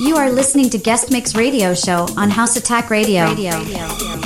You are listening to Guest Mix Radio Show on House Attack Radio. Radio.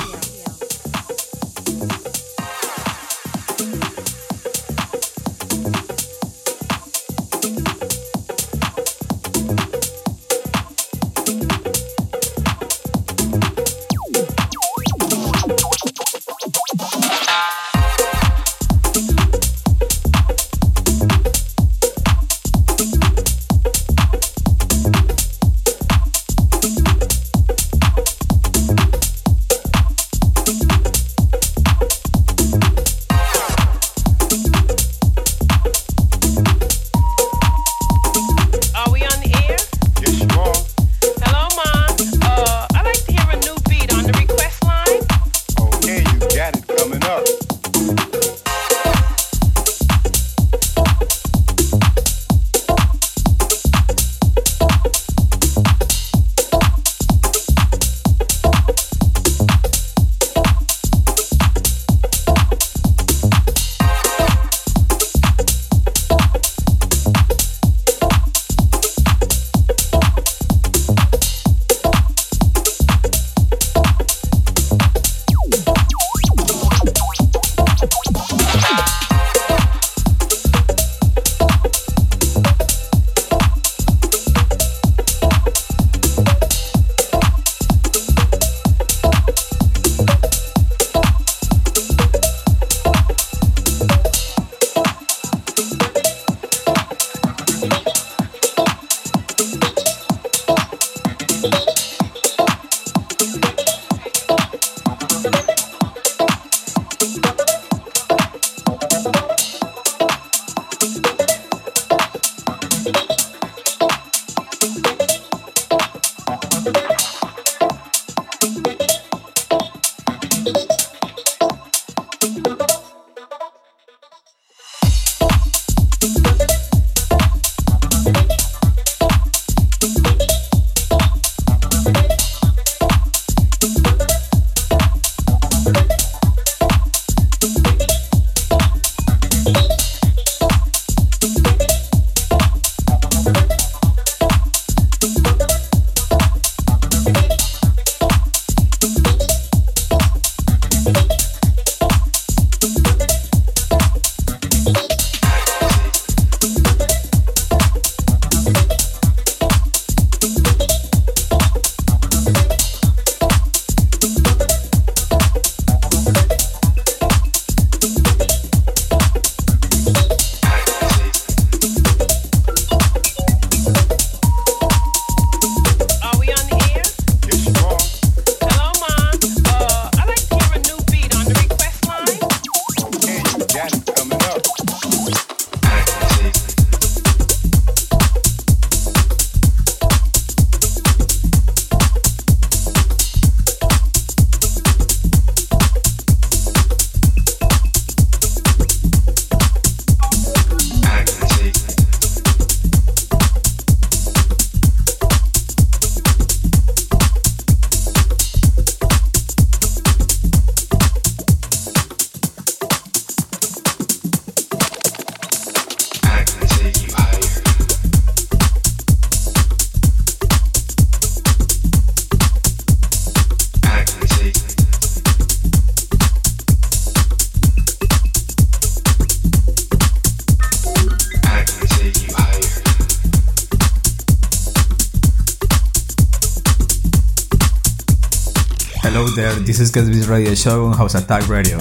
This is Guest Mix radio show on House Attack Radio.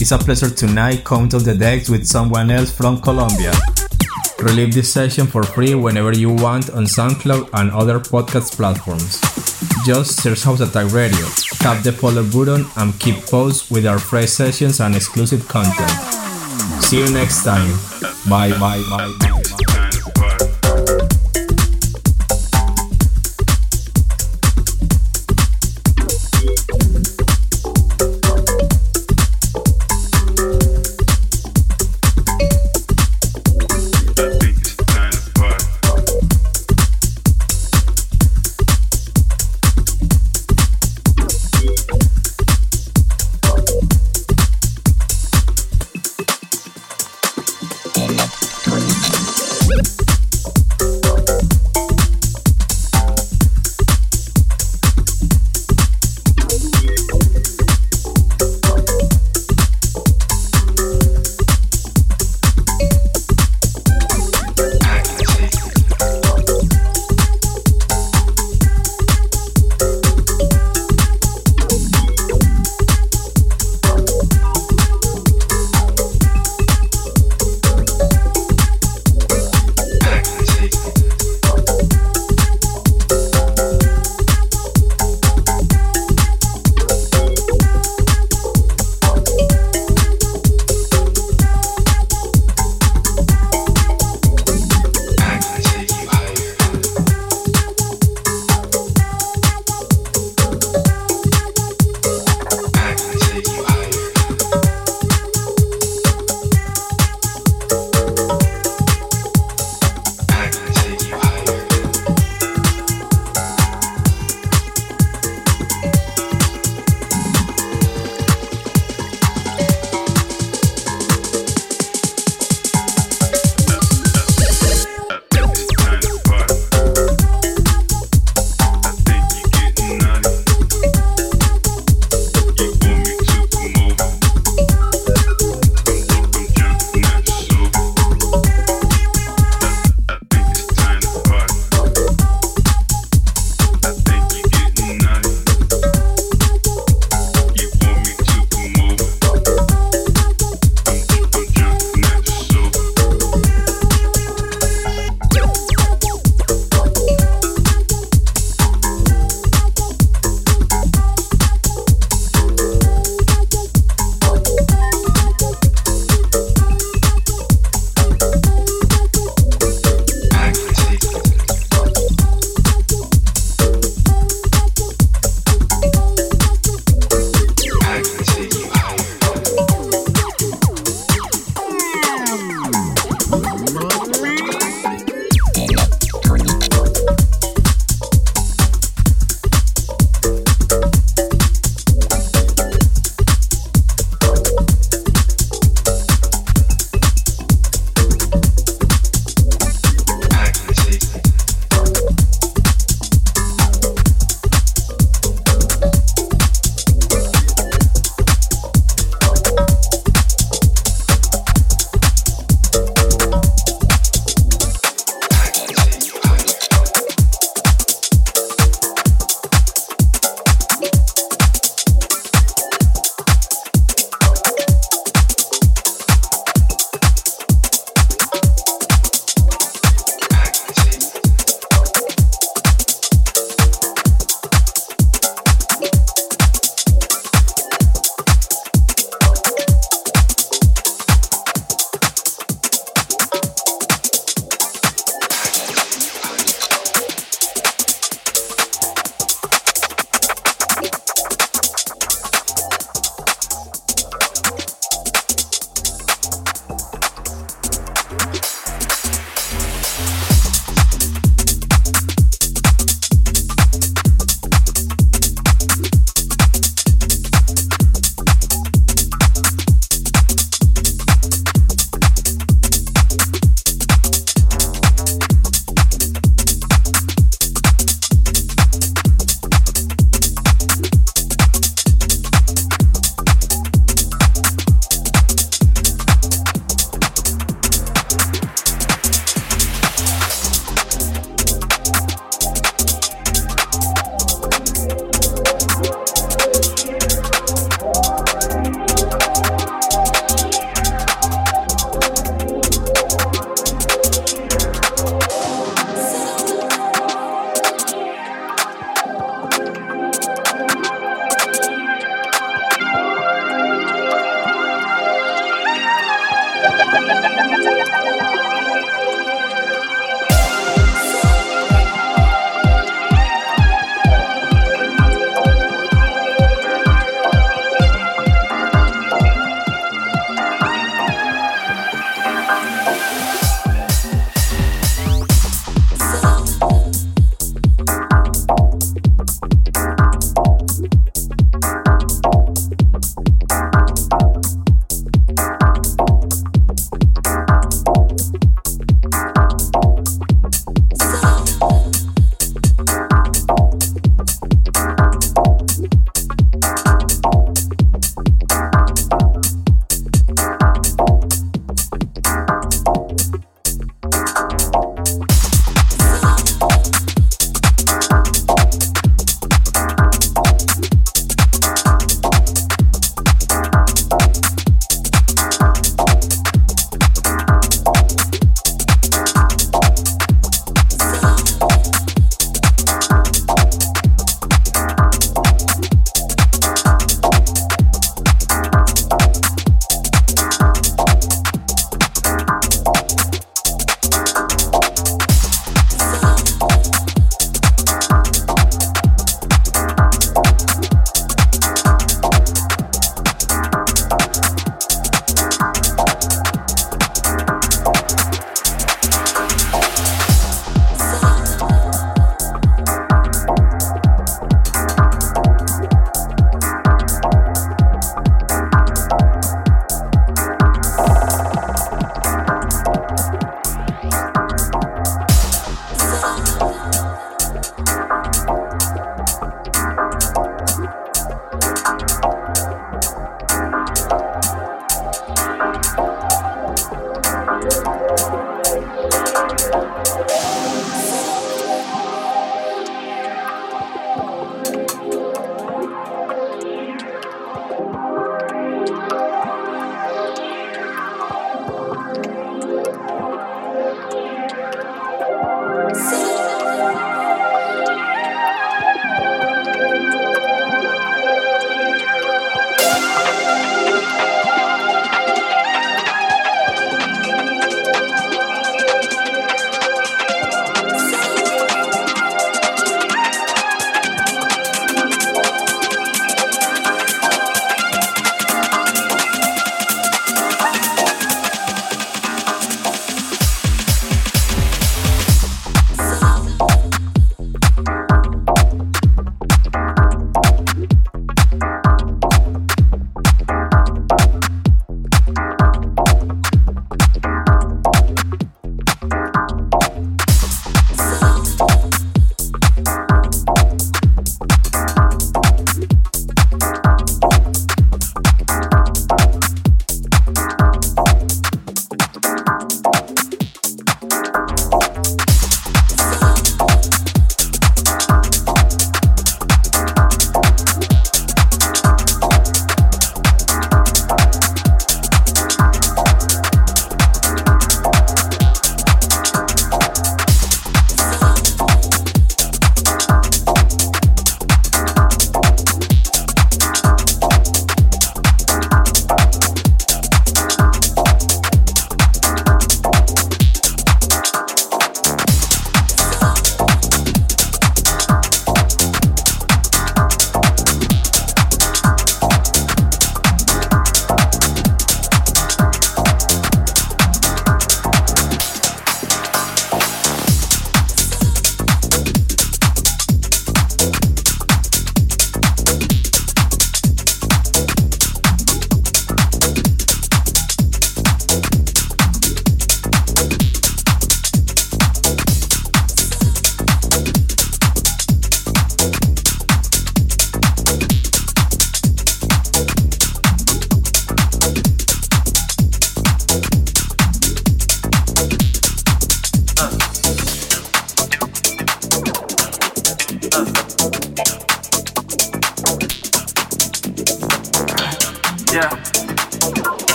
It's a pleasure tonight come to the decks with someone else from Colombia. Relive this session for free whenever you want on SoundCloud and other podcast platforms. Just search House Attack Radio, tap the follow button, and keep posts with our fresh sessions and exclusive content. See you next time. Bye bye bye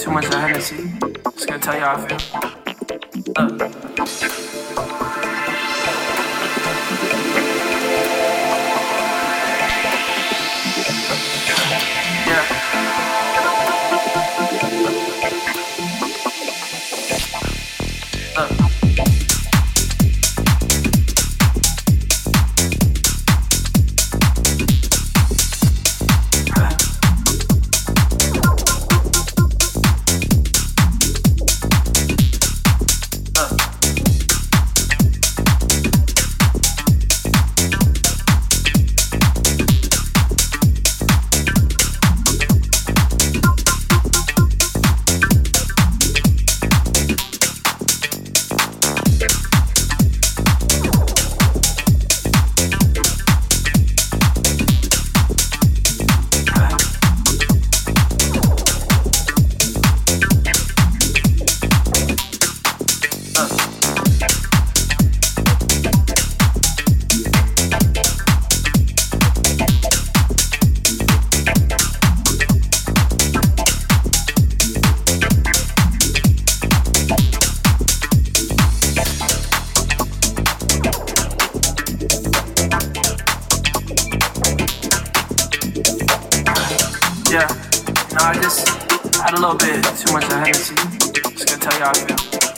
Too much of Hennessy. Just gonna tell you how I feel. I just had a little bit too much of Hennessy. Just gonna tell y'all.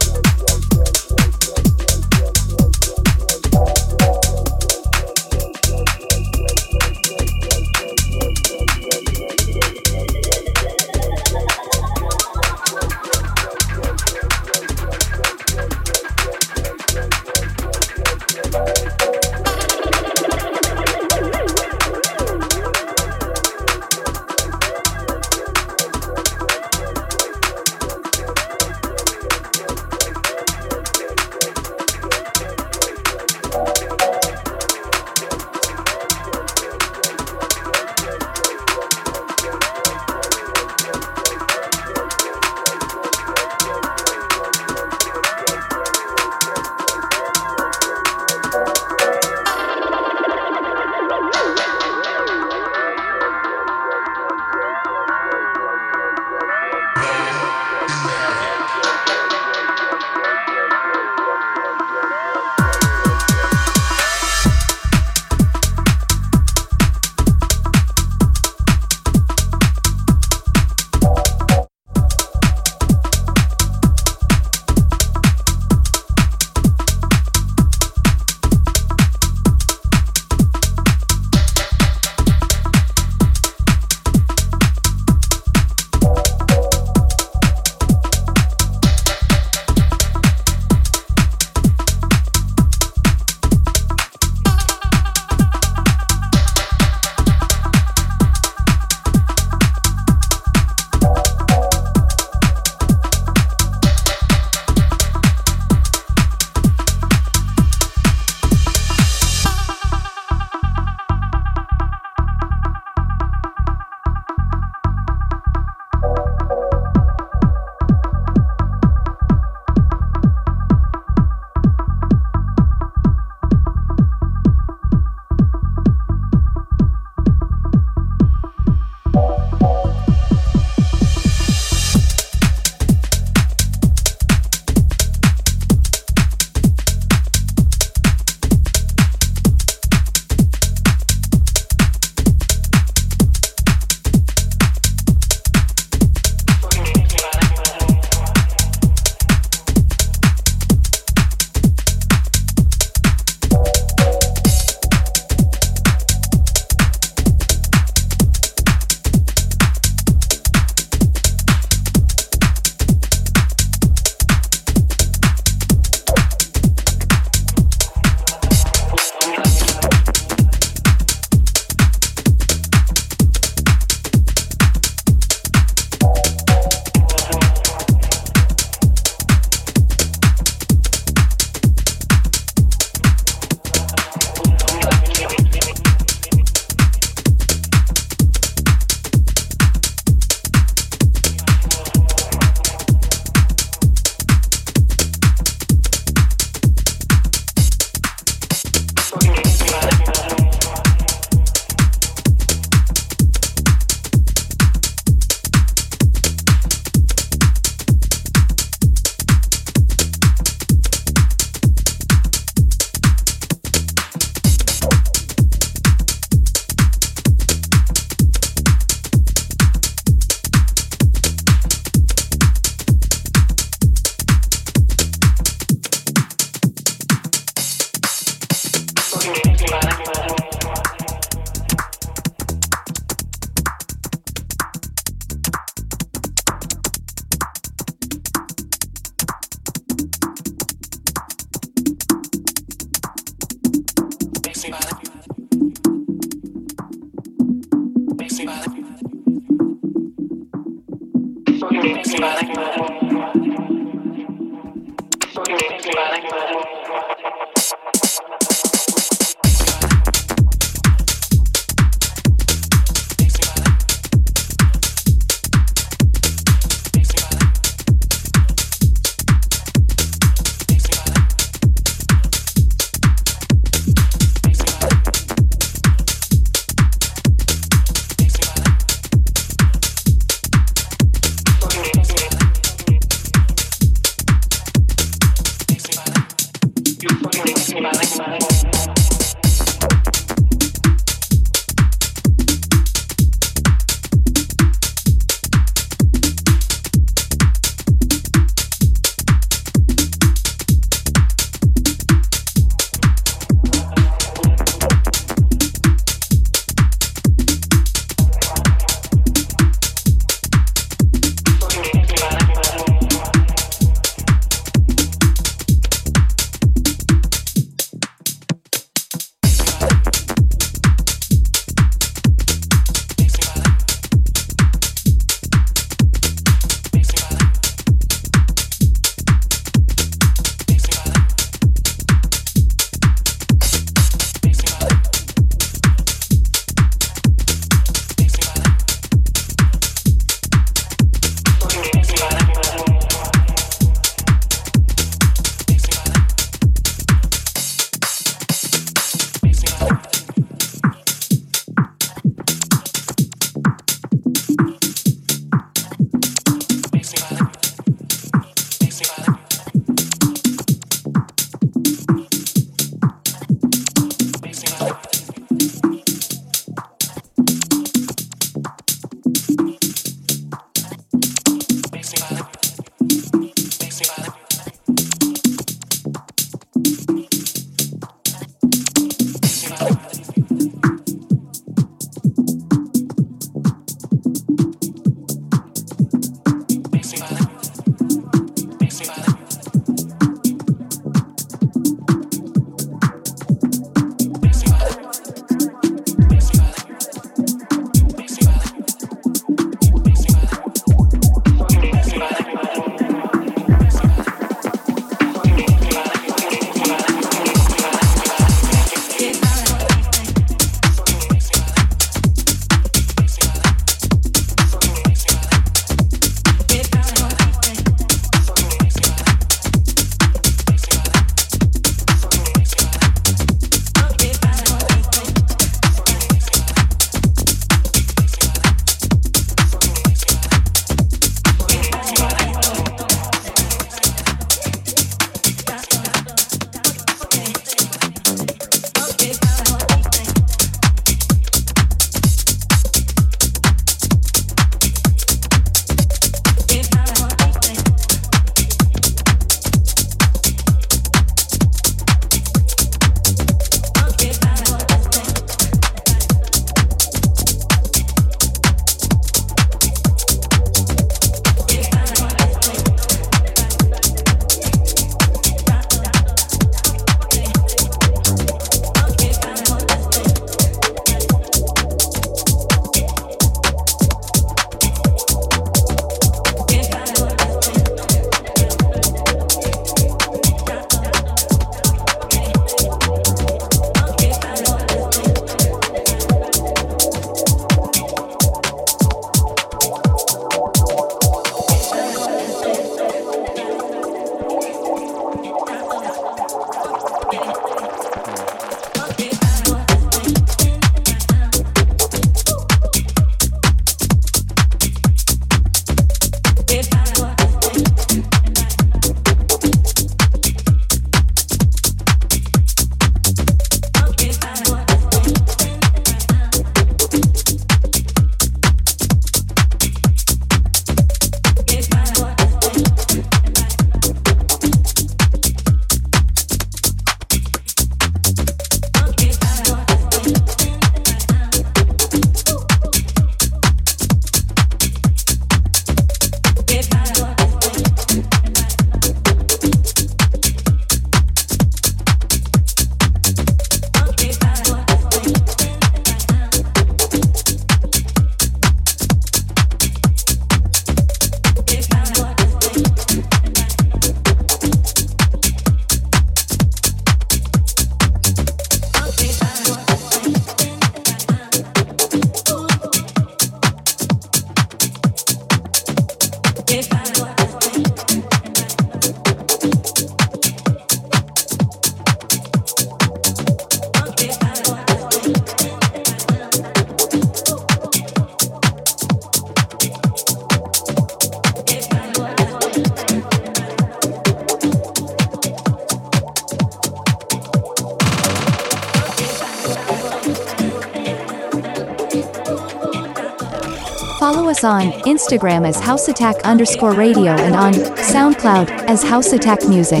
On Instagram as House Attack underscore radio and on SoundCloud as House Attack Music.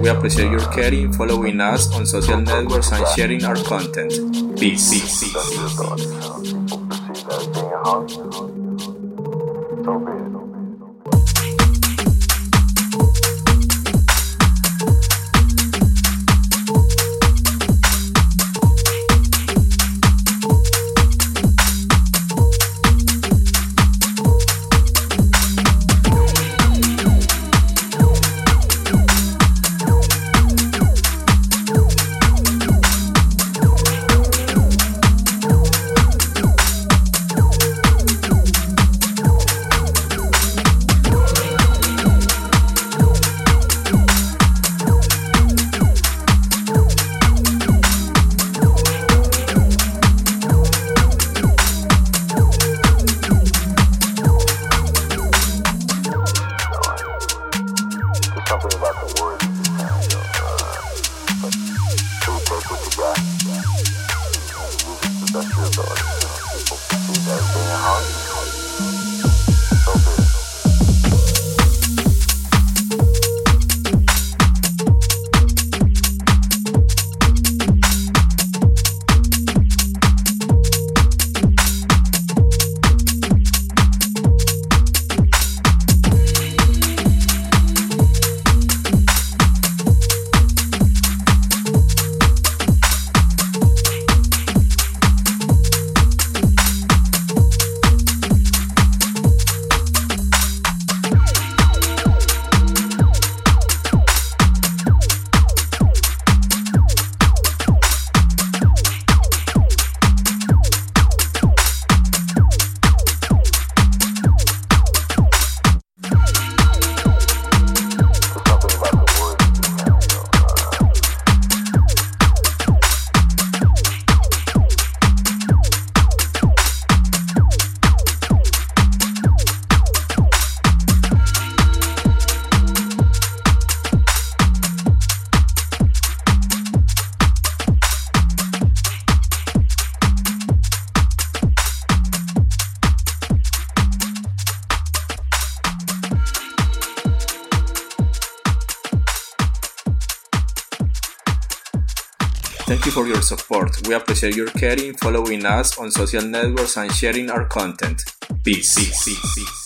We appreciate your caring, following us on social networks, and sharing our content. Peace. Peace. Peace. Thank support. We appreciate your caring, following us on social networks, and sharing our content. Peace. Peace. Peace.